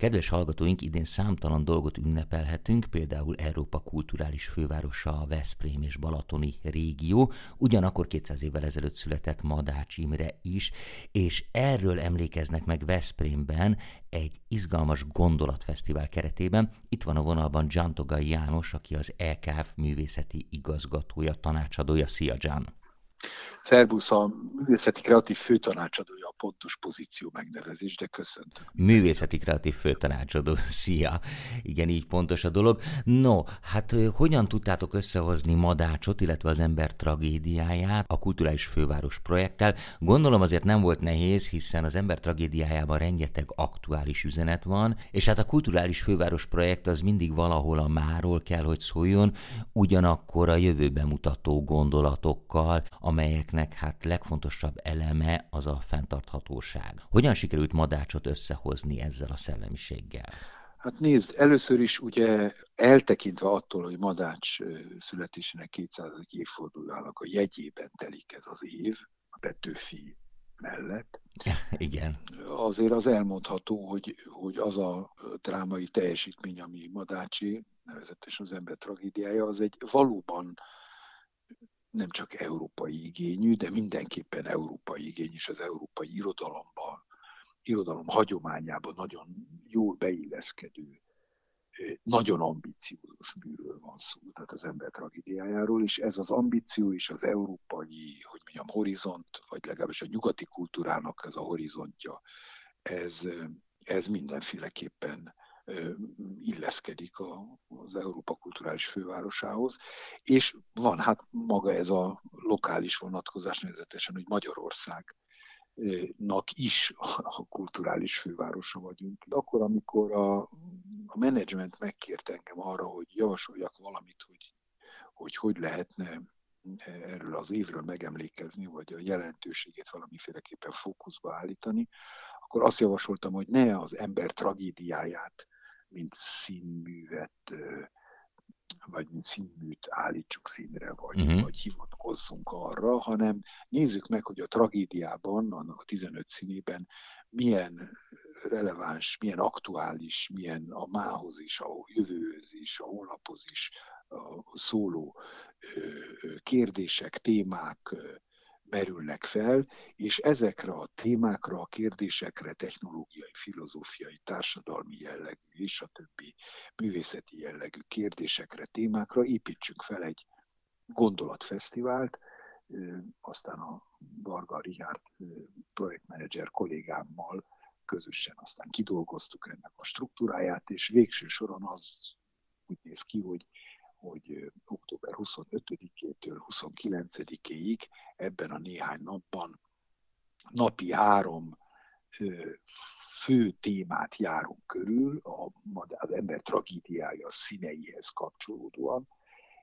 Kedves hallgatóink, idén számtalan dolgot ünnepelhetünk, például Európa kulturális fővárosa a Veszprém és Balatoni régió, ugyanakkor 200 évvel ezelőtt született Madács Imre is, és erről emlékeznek meg Veszprémben egy izgalmas gondolatfesztivál keretében. Itt van a vonalban Giantogai János, aki az EKF művészeti igazgatója, tanácsadója. Szia, Gian! Szerbusz a művészeti kreatív főtanácsadója a pontos pozíció megnevezés, de köszöntöm. Művészeti kreatív főtanácsadó, szia! Igen, így pontos a dolog. No, hát hogyan tudtátok összehozni Madácsot, illetve az ember tragédiáját a Kulturális Főváros projekttel? Gondolom azért nem volt nehéz, hiszen az ember tragédiájában rengeteg aktuális üzenet van, és hát a Kulturális Főváros projekt az mindig valahol a máról kell, hogy szóljon, ugyanakkor a jövőbe mutató gondolatokkal, amelyeknek hát legfontosabb eleme az a fenntarthatóság. Hogyan sikerült Madácsot összehozni ezzel a szellemiséggel? Hát nézd, először is ugye eltekintve attól, hogy Madács születésének 200. évfordulójának a jegyében telik ez az év, a Petőfi mellett. Igen. Azért az elmondható, hogy, hogy az a drámai teljesítmény, ami Madácsi, nevezetesen az ember tragédiája, az egy valóban nem csak európai igényű, de mindenképpen európai igény, és az európai irodalomban, irodalom hagyományában nagyon jól beilleszkedő, nagyon ambiciózus műről van szó, tehát az ember tragédiájáról, és ez az ambíció és az európai, hogy mondjam, horizont, vagy legalábbis a nyugati kultúrának ez a horizontja, ez, ez mindenféleképpen illeszkedik az Európa kulturális fővárosához, és van hát maga ez a lokális vonatkozás, nevezetesen, hogy Magyarország is a kulturális fővárosa vagyunk. Akkor, amikor a, a menedzsment megkért engem arra, hogy javasoljak valamit, hogy hogy, hogy lehetne erről az évről megemlékezni, vagy a jelentőségét valamiféleképpen fókuszba állítani, akkor azt javasoltam, hogy ne az ember tragédiáját mint színművet, vagy mint színműt állítsuk színre, vagy, uh-huh. vagy hivatkozzunk arra, hanem nézzük meg, hogy a tragédiában, annak a 15 színében milyen releváns, milyen aktuális, milyen a mához is, a jövőhöz is, a holnaphoz is a szóló kérdések, témák, merülnek fel, és ezekre a témákra, a kérdésekre technológiai, filozófiai, társadalmi jellegű és a többi művészeti jellegű kérdésekre, témákra építsünk fel egy gondolatfesztivált, aztán a Varga Richard projektmenedzser kollégámmal közösen aztán kidolgoztuk ennek a struktúráját, és végső soron az úgy néz ki, hogy hogy október 25-től 29-ig ebben a néhány napban napi három fő témát járunk körül, az ember tragédiája színeihez kapcsolódóan,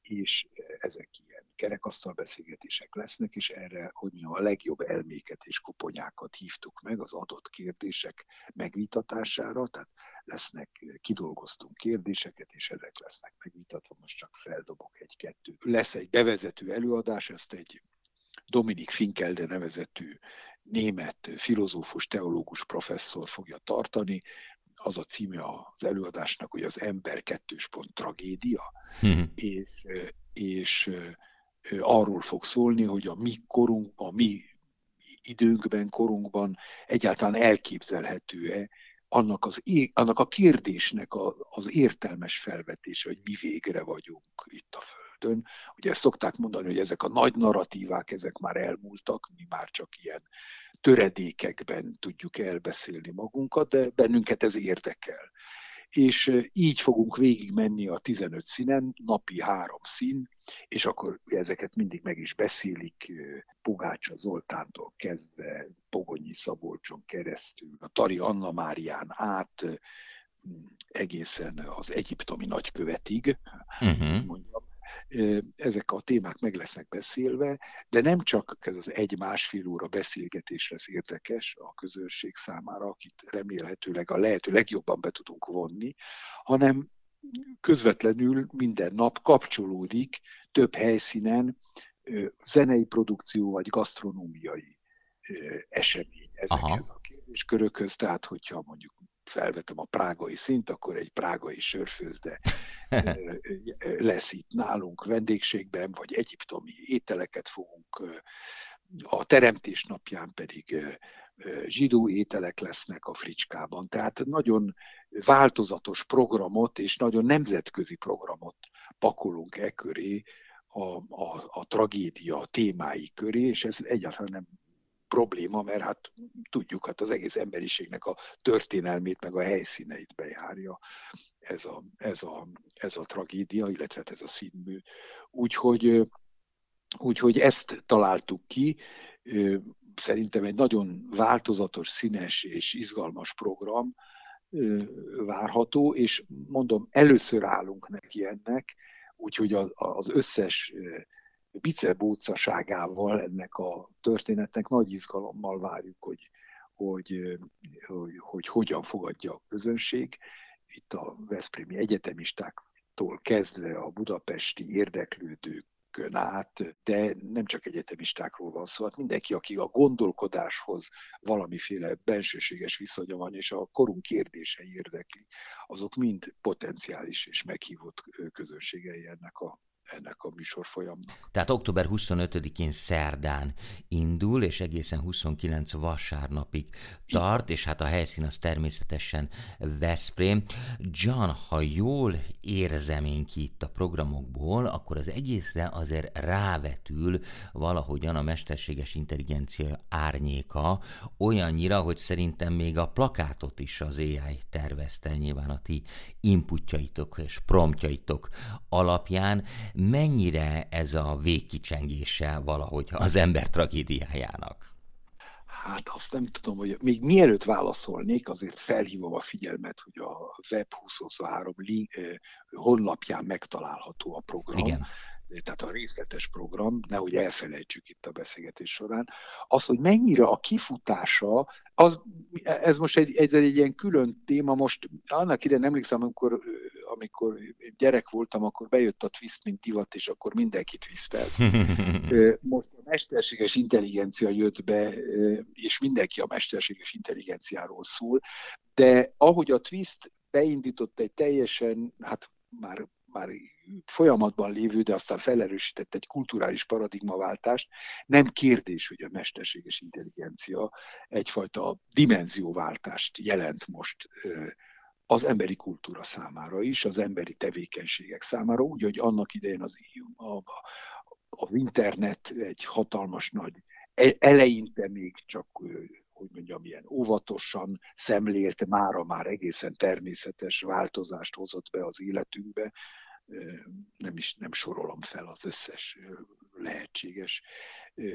és ezek ilyen kerekasztalbeszélgetések lesznek, és erre, hogy mondjam, a legjobb elméket és koponyákat hívtuk meg az adott kérdések megvitatására, tehát lesznek, kidolgoztunk kérdéseket, és ezek lesznek megvitatva, most csak feldobok egy-kettő. Lesz egy bevezető előadás, ezt egy Dominik Finkelde nevezetű német filozófus, teológus professzor fogja tartani, az a címe az előadásnak, hogy az ember kettős pont tragédia, hmm. és, és arról fog szólni, hogy a mi korunk, a mi időnkben, korunkban egyáltalán elképzelhető-e annak, az, annak a kérdésnek a, az értelmes felvetése, hogy mi végre vagyunk itt a Földön. Ugye ezt szokták mondani, hogy ezek a nagy narratívák, ezek már elmúltak, mi már csak ilyen töredékekben tudjuk elbeszélni magunkat, de bennünket ez érdekel. És így fogunk végig menni a 15 színen, napi három szín, és akkor ezeket mindig meg is beszélik, Pogácsa Zoltántól kezdve, Pogonyi Szabolcson keresztül, a Tari Anna Márián át, egészen az egyiptomi nagykövetig, uh-huh. mondjam, ezek a témák meg lesznek beszélve, de nem csak ez az egy-másfél óra beszélgetés lesz érdekes a közönség számára, akit remélhetőleg a lehető legjobban be tudunk vonni, hanem közvetlenül minden nap kapcsolódik több helyszínen zenei produkció vagy gasztronómiai esemény ezekhez Aha. a kérdéskörökhöz, tehát hogyha mondjuk felvetem a prágai szint, akkor egy prágai sörfőzde lesz itt nálunk vendégségben, vagy egyiptomi ételeket fogunk, a teremtés napján pedig zsidó ételek lesznek a fricskában. Tehát nagyon változatos programot és nagyon nemzetközi programot pakolunk e köré, a, a, a tragédia témái köré, és ez egyáltalán nem probléma, mert hát tudjuk, hát az egész emberiségnek a történelmét, meg a helyszíneit bejárja ez a, ez a, ez a tragédia, illetve hát ez a színmű. Úgyhogy, úgyhogy ezt találtuk ki, szerintem egy nagyon változatos, színes és izgalmas program várható, és mondom, először állunk neki ennek, úgyhogy az összes bicebócaságával ennek a történetnek nagy izgalommal várjuk, hogy, hogy, hogy, hogy hogyan fogadja a közönség. Itt a Veszprémi egyetemistáktól kezdve a budapesti érdeklődők át, de nem csak egyetemistákról van szó, hát mindenki, aki a gondolkodáshoz valamiféle bensőséges viszonya van, és a korunk kérdései érdekli, azok mind potenciális és meghívott közönségei ennek a ennek a műsor folyamnak. Tehát október 25-én szerdán indul, és egészen 29 vasárnapig tart, és hát a helyszín az természetesen Veszprém. John, ha jól érzem én ki itt a programokból, akkor az egészre azért rávetül valahogyan a mesterséges intelligencia árnyéka, olyannyira, hogy szerintem még a plakátot is az AI tervezte, nyilván a ti inputjaitok és promptjaitok alapján mennyire ez a végkicsengése valahogy az ember tragédiájának? Hát azt nem tudom, hogy még mielőtt válaszolnék, azért felhívom a figyelmet, hogy a Web 2023 honlapján megtalálható a program. Igen tehát a részletes program, nehogy elfelejtsük itt a beszélgetés során, az, hogy mennyire a kifutása, az, ez most egy, egy, egy ilyen külön téma, most annak idején emlékszem, amikor, amikor gyerek voltam, akkor bejött a twist, mint divat, és akkor mindenki twistel. Most a mesterséges intelligencia jött be, és mindenki a mesterséges intelligenciáról szól, de ahogy a twist beindított egy teljesen, hát már már folyamatban lévő, de aztán felerősített egy kulturális paradigmaváltást. Nem kérdés, hogy a mesterséges intelligencia egyfajta dimenzióváltást jelent most az emberi kultúra számára is, az emberi tevékenységek számára, úgy, hogy annak idején az, a, az internet egy hatalmas nagy, e, eleinte még csak hogy mondjam, ilyen óvatosan szemlélt, mára már egészen természetes változást hozott be az életünkbe, nem is nem sorolom fel az összes lehetséges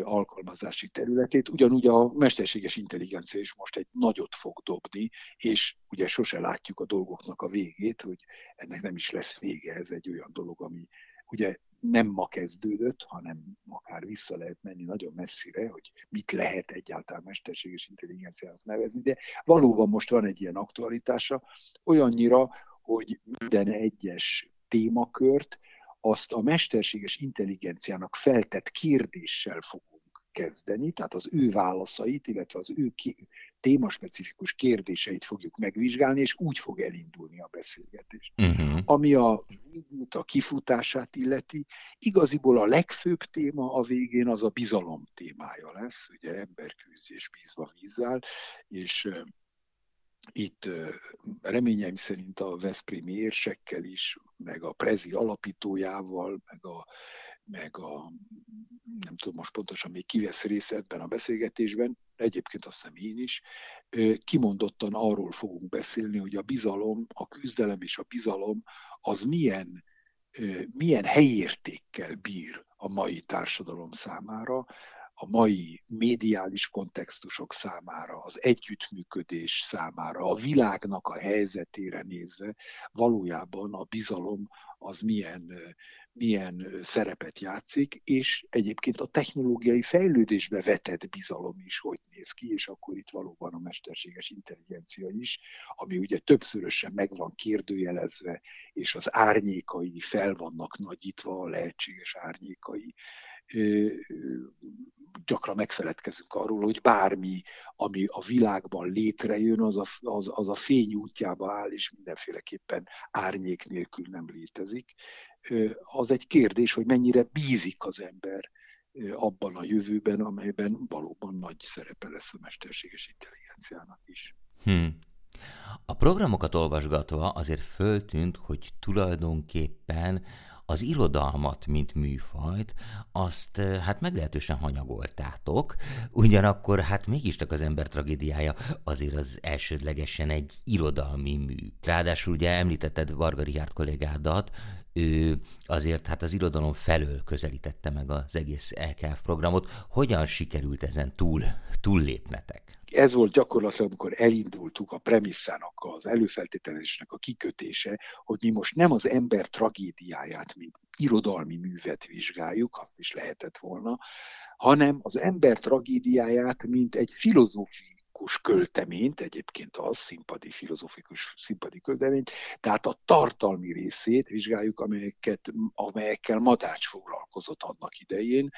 alkalmazási területét. Ugyanúgy a mesterséges intelligencia is most egy nagyot fog dobni, és ugye sose látjuk a dolgoknak a végét, hogy ennek nem is lesz vége, ez egy olyan dolog, ami ugye nem ma kezdődött, hanem akár vissza lehet menni nagyon messzire, hogy mit lehet egyáltalán mesterséges intelligenciának nevezni, de valóban most van egy ilyen aktualitása, olyannyira, hogy minden egyes témakört, azt a mesterséges intelligenciának feltett kérdéssel fogunk kezdeni, tehát az ő válaszait, illetve az ő témaspecifikus kérdéseit fogjuk megvizsgálni, és úgy fog elindulni a beszélgetés. Uh-huh. Ami a végét, a kifutását illeti, igaziból a legfőbb téma a végén az a bizalom témája lesz, ugye emberkőzés bízva vízzel, és itt reményeim szerint a Veszprémi érsekkel is, meg a Prezi alapítójával, meg a, meg a nem tudom most pontosan még kivesz részt ebben a beszélgetésben, egyébként azt hiszem én is, kimondottan arról fogunk beszélni, hogy a bizalom, a küzdelem és a bizalom az milyen, milyen helyértékkel bír a mai társadalom számára, a mai médiális kontextusok számára, az együttműködés számára, a világnak a helyzetére nézve valójában a bizalom az milyen, milyen szerepet játszik, és egyébként a technológiai fejlődésbe vetett bizalom is hogy néz ki, és akkor itt valóban a mesterséges intelligencia is, ami ugye többszörösen meg van kérdőjelezve, és az árnyékai fel vannak nagyítva, a lehetséges árnyékai gyakran megfeledkezünk arról, hogy bármi, ami a világban létrejön, az a, az, az a fény útjába áll, és mindenféleképpen árnyék nélkül nem létezik. Az egy kérdés, hogy mennyire bízik az ember abban a jövőben, amelyben valóban nagy szerepe lesz a mesterséges intelligenciának is. Hmm. A programokat olvasgatva azért föltűnt, hogy tulajdonképpen az irodalmat, mint műfajt, azt hát meglehetősen hanyagoltátok, ugyanakkor hát mégiscsak az ember tragédiája azért az elsődlegesen egy irodalmi mű. Ráadásul ugye említetted Varga Richard kollégádat, ő azért hát az irodalom felől közelítette meg az egész LKF programot. Hogyan sikerült ezen túl, túllépnetek? Ez volt gyakorlatilag, amikor elindultuk a premisszának, az előfeltételezésnek a kikötése, hogy mi most nem az ember tragédiáját, mint irodalmi művet vizsgáljuk, azt is lehetett volna, hanem az ember tragédiáját, mint egy filozófiai filozófikus költeményt, egyébként az színpadi filozófikus színpadi költeményt, tehát a tartalmi részét vizsgáljuk, amelyeket, amelyekkel Madács foglalkozott annak idején,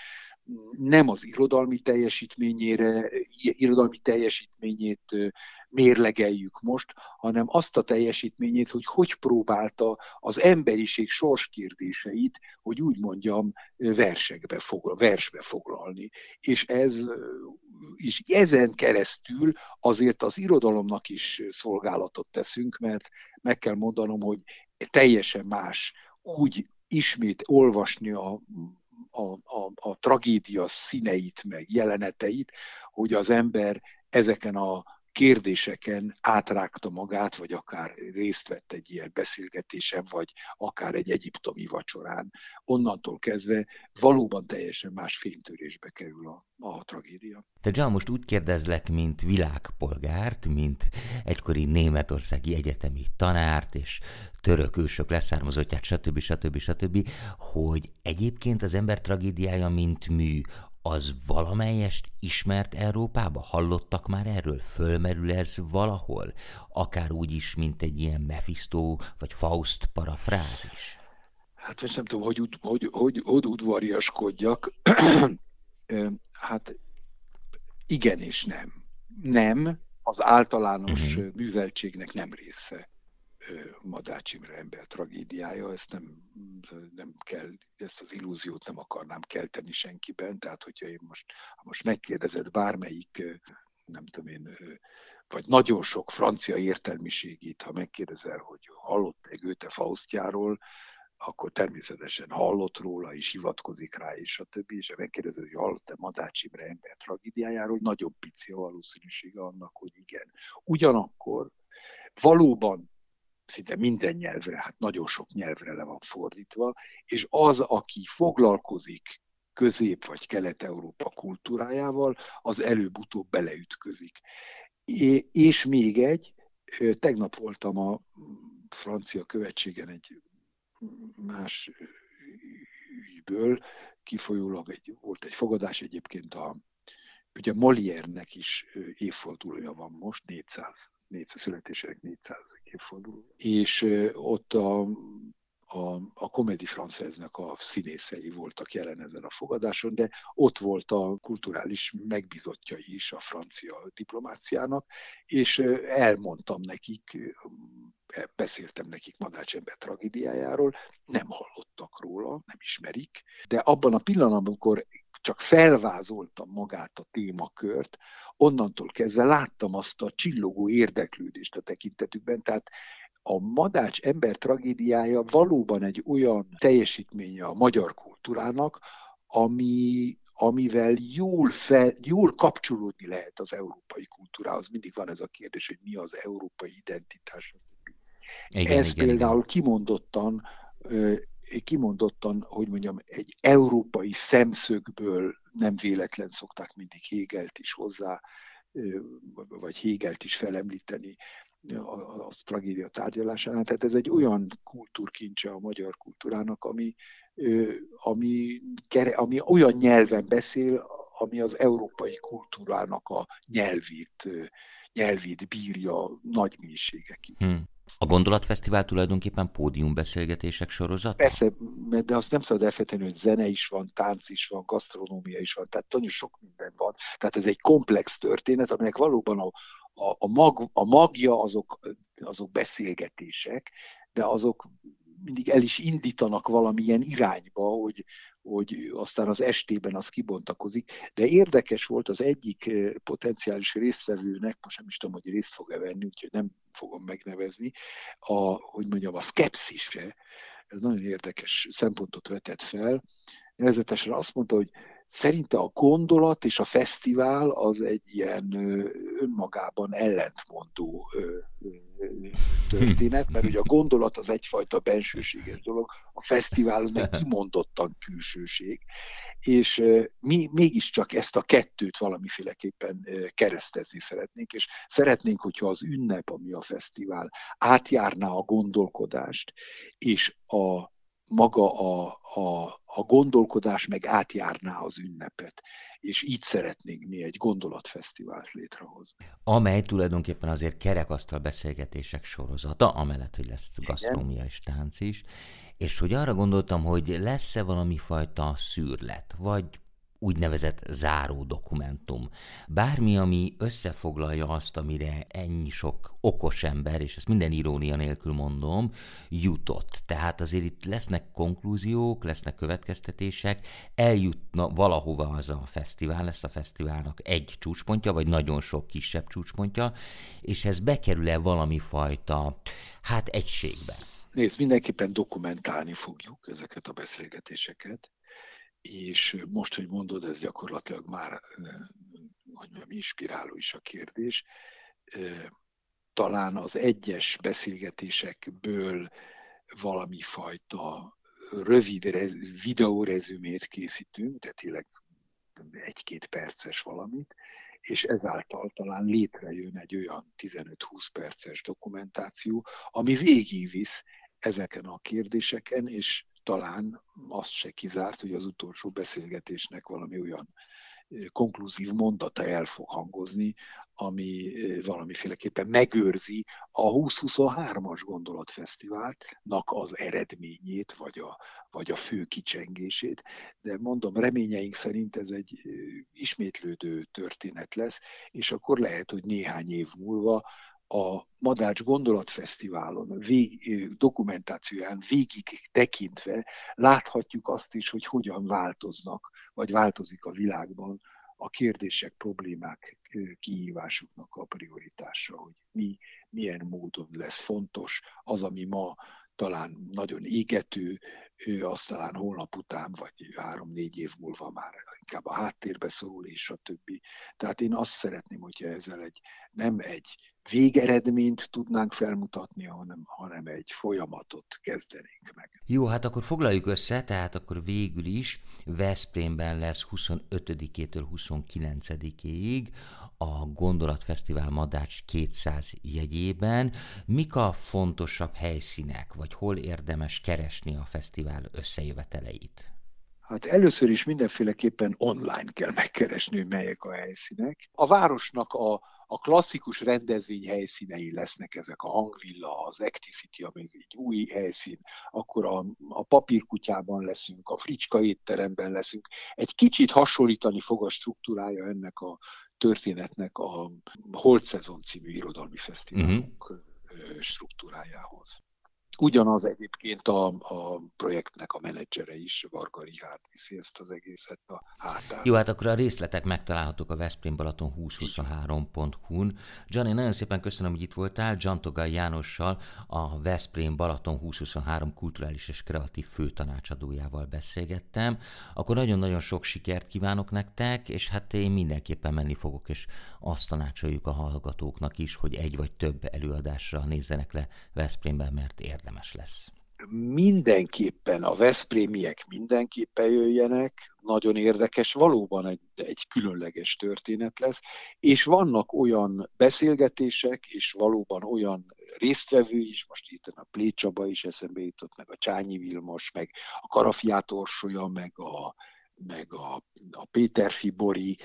nem az irodalmi teljesítményére, irodalmi teljesítményét mérlegeljük most, hanem azt a teljesítményét, hogy hogy próbálta az emberiség sorskérdéseit, hogy úgy mondjam, versekbe foglal, versbe foglalni. És ez és ezen keresztül azért az irodalomnak is szolgálatot teszünk, mert meg kell mondanom, hogy teljesen más úgy ismét olvasni a a, a, a tragédia színeit, meg jeleneteit, hogy az ember ezeken a kérdéseken átrágta magát, vagy akár részt vett egy ilyen beszélgetésen, vagy akár egy egyiptomi vacsorán. Onnantól kezdve valóban teljesen más fénytörésbe kerül a, a tragédia. Te John, most úgy kérdezlek, mint világpolgárt, mint egykori németországi egyetemi tanárt, és török ősök leszármazottját, stb. stb. stb., hogy egyébként az ember tragédiája, mint mű, az valamelyest ismert Európába? Hallottak már erről? Fölmerül ez valahol? Akár úgy is, mint egy ilyen Mephisto vagy Faust parafrázis? Hát most nem tudom, hogy, hogy, hogy, hogy udvariaskodjak. hát igen és nem. Nem, az általános uh-huh. műveltségnek nem része. Madács Imre ember tragédiája, ezt nem, nem kell, ezt az illúziót nem akarnám kelteni senkiben, tehát hogyha én most, ha most megkérdezed bármelyik, nem tudom én, vagy nagyon sok francia értelmiségét, ha megkérdezel, hogy hallott-e Goethe Faustjáról, akkor természetesen hallott róla, és hivatkozik rá, és a többi, és ha megkérdezed, hogy hallott-e Madács Imre ember tragédiájáról, nagyon pici a valószínűsége annak, hogy igen. Ugyanakkor valóban szinte minden nyelvre, hát nagyon sok nyelvre le van fordítva, és az, aki foglalkozik Közép- vagy Kelet-Európa kultúrájával, az előbb-utóbb beleütközik. És még egy, tegnap voltam a francia követségen egy más ügyből, kifolyólag egy, volt egy fogadás egyébként a, ugye Molière-nek is évfordulója van most, 400 400 születésének 400 évforduló. És ott a, a, a Comédie Française-nek a színészei voltak jelen ezen a fogadáson, de ott volt a kulturális megbizotjai is a francia diplomáciának, és elmondtam nekik, beszéltem nekik Madács ember tragédiájáról, nem hallottak róla, nem ismerik, de abban a pillanatban, amikor csak felvázoltam magát a témakört, onnantól kezdve láttam azt a csillogó érdeklődést a tekintetükben, tehát a madács ember tragédiája valóban egy olyan teljesítménye a magyar kultúrának, ami, amivel jól, fel, jól kapcsolódni lehet az európai kultúrához. Mindig van ez a kérdés, hogy mi az európai identitás. Igen, ez igen, például igen. kimondottan kimondottan, hogy mondjam, egy európai szemszögből nem véletlen szokták mindig Hegelt is hozzá, vagy Hegelt is felemlíteni a, a tragédia tárgyalásánál. Tehát ez egy olyan kultúrkincse a magyar kultúrának, ami, ami, ami olyan nyelven beszél, ami az európai kultúrának a nyelvét, nyelvét bírja nagy mélységekig. Hmm. A Gondolatfesztivál tulajdonképpen pódiumbeszélgetések sorozat? Persze, de azt nem szabad elfelejteni, hogy zene is van, tánc is van, gasztronómia is van, tehát nagyon sok minden van. Tehát ez egy komplex történet, aminek valóban a, a, a, mag, a magja azok, azok beszélgetések, de azok mindig el is indítanak valamilyen irányba, hogy, hogy aztán az estében az kibontakozik. De érdekes volt az egyik eh, potenciális résztvevőnek, most nem is tudom, hogy részt fog-e venni, úgyhogy nem fogom megnevezni, a, hogy mondjam, a szkepszise, ez nagyon érdekes szempontot vetett fel. Nevezetesen azt mondta, hogy Szerinte a gondolat és a fesztivál az egy ilyen önmagában ellentmondó történet, mert ugye a gondolat az egyfajta bensőséges dolog, a fesztivál meg kimondottan külsőség, és mi mégiscsak ezt a kettőt valamiféleképpen keresztezni szeretnénk, és szeretnénk, hogyha az ünnep, ami a fesztivál, átjárná a gondolkodást, és a maga a, a, a gondolkodás meg átjárná az ünnepet. És így szeretnénk mi egy gondolatfesztivált létrehozni. Amely tulajdonképpen azért kerekasztal beszélgetések sorozata, amellett, hogy lesz gasztrómia és tánc is, és hogy arra gondoltam, hogy lesz-e valami fajta szűrlet, vagy úgynevezett záró dokumentum. Bármi, ami összefoglalja azt, amire ennyi sok okos ember, és ezt minden irónia nélkül mondom, jutott. Tehát azért itt lesznek konklúziók, lesznek következtetések, eljutna valahova az a fesztivál, lesz a fesztiválnak egy csúcspontja, vagy nagyon sok kisebb csúcspontja, és ez bekerül-e valami fajta, hát egységbe? Nézd, mindenképpen dokumentálni fogjuk ezeket a beszélgetéseket, és most, hogy mondod, ez gyakorlatilag már, hogy mondjam, inspiráló is a kérdés. Talán az egyes beszélgetésekből valami fajta rövid videórezümét készítünk, de tényleg egy-két perces valamit, és ezáltal talán létrejön egy olyan 15-20 perces dokumentáció, ami végigvisz ezeken a kérdéseken, és talán azt se kizárt, hogy az utolsó beszélgetésnek valami olyan konklúzív mondata el fog hangozni, ami valamiféleképpen megőrzi a 2023-as gondolatfesztiváltnak az eredményét, vagy a, vagy a fő kicsengését. De mondom, reményeink szerint ez egy ismétlődő történet lesz, és akkor lehet, hogy néhány év múlva a Madács Gondolatfesztiválon vég, dokumentációján végig tekintve láthatjuk azt is, hogy hogyan változnak, vagy változik a világban a kérdések, problémák, kihívásoknak a prioritása, hogy mi, milyen módon lesz fontos az, ami ma talán nagyon égető, az talán holnap után, vagy három-négy év múlva már inkább a háttérbe szorul, és a többi. Tehát én azt szeretném, hogyha ezzel egy, nem egy végeredményt tudnánk felmutatni, hanem, hanem egy folyamatot kezdenénk meg. Jó, hát akkor foglaljuk össze, tehát akkor végül is Veszprémben lesz 25-től 29-ig a Gondolatfesztivál Madács 200 jegyében. Mik a fontosabb helyszínek, vagy hol érdemes keresni a fesztivál összejöveteleit? Hát először is mindenféleképpen online kell megkeresni, hogy melyek a helyszínek. A városnak a, a klasszikus rendezvény helyszínei lesznek ezek, a Hangvilla, az Acticity, ami egy új helyszín, akkor a, a papírkutyában leszünk, a Fricska étteremben leszünk. Egy kicsit hasonlítani fog a struktúrája ennek a történetnek a Holt Szezon című irodalmi fesztiválunk uh-huh. struktúrájához. Ugyanaz egyébként a, a projektnek a menedzsere is, Varga Rihárd viszi ezt az egészet a hátán. Jó, hát akkor a részletek megtalálhatók a Veszprém Balaton 2023.hu-n. Johnny, nagyon szépen köszönöm, hogy itt voltál. Togai Jánossal, a Veszprém Balaton 2023 kulturális és kreatív főtanácsadójával beszélgettem. Akkor nagyon-nagyon sok sikert kívánok nektek, és hát én mindenképpen menni fogok, és azt tanácsoljuk a hallgatóknak is, hogy egy vagy több előadásra nézzenek le Veszprémben, mert érdemes érdemes lesz. Mindenképpen a Veszprémiek mindenképpen jöjjenek, nagyon érdekes, valóban egy, egy különleges történet lesz, és vannak olyan beszélgetések, és valóban olyan résztvevő is, most itt a Plécsaba is eszembe jutott, meg a Csányi Vilmos, meg a Karafiát meg a, meg a, a Péter Fibori,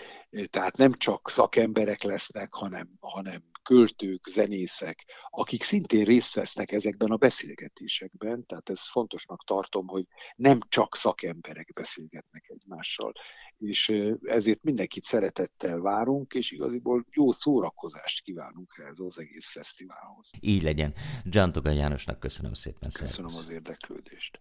tehát nem csak szakemberek lesznek, hanem, hanem költők, zenészek, akik szintén részt vesznek ezekben a beszélgetésekben, tehát ez fontosnak tartom, hogy nem csak szakemberek beszélgetnek egymással, és ezért mindenkit szeretettel várunk, és igaziból jó szórakozást kívánunk ehhez az egész fesztiválhoz. Így legyen. Giantoga Jánosnak köszönöm szépen. Köszönöm az érdeklődést.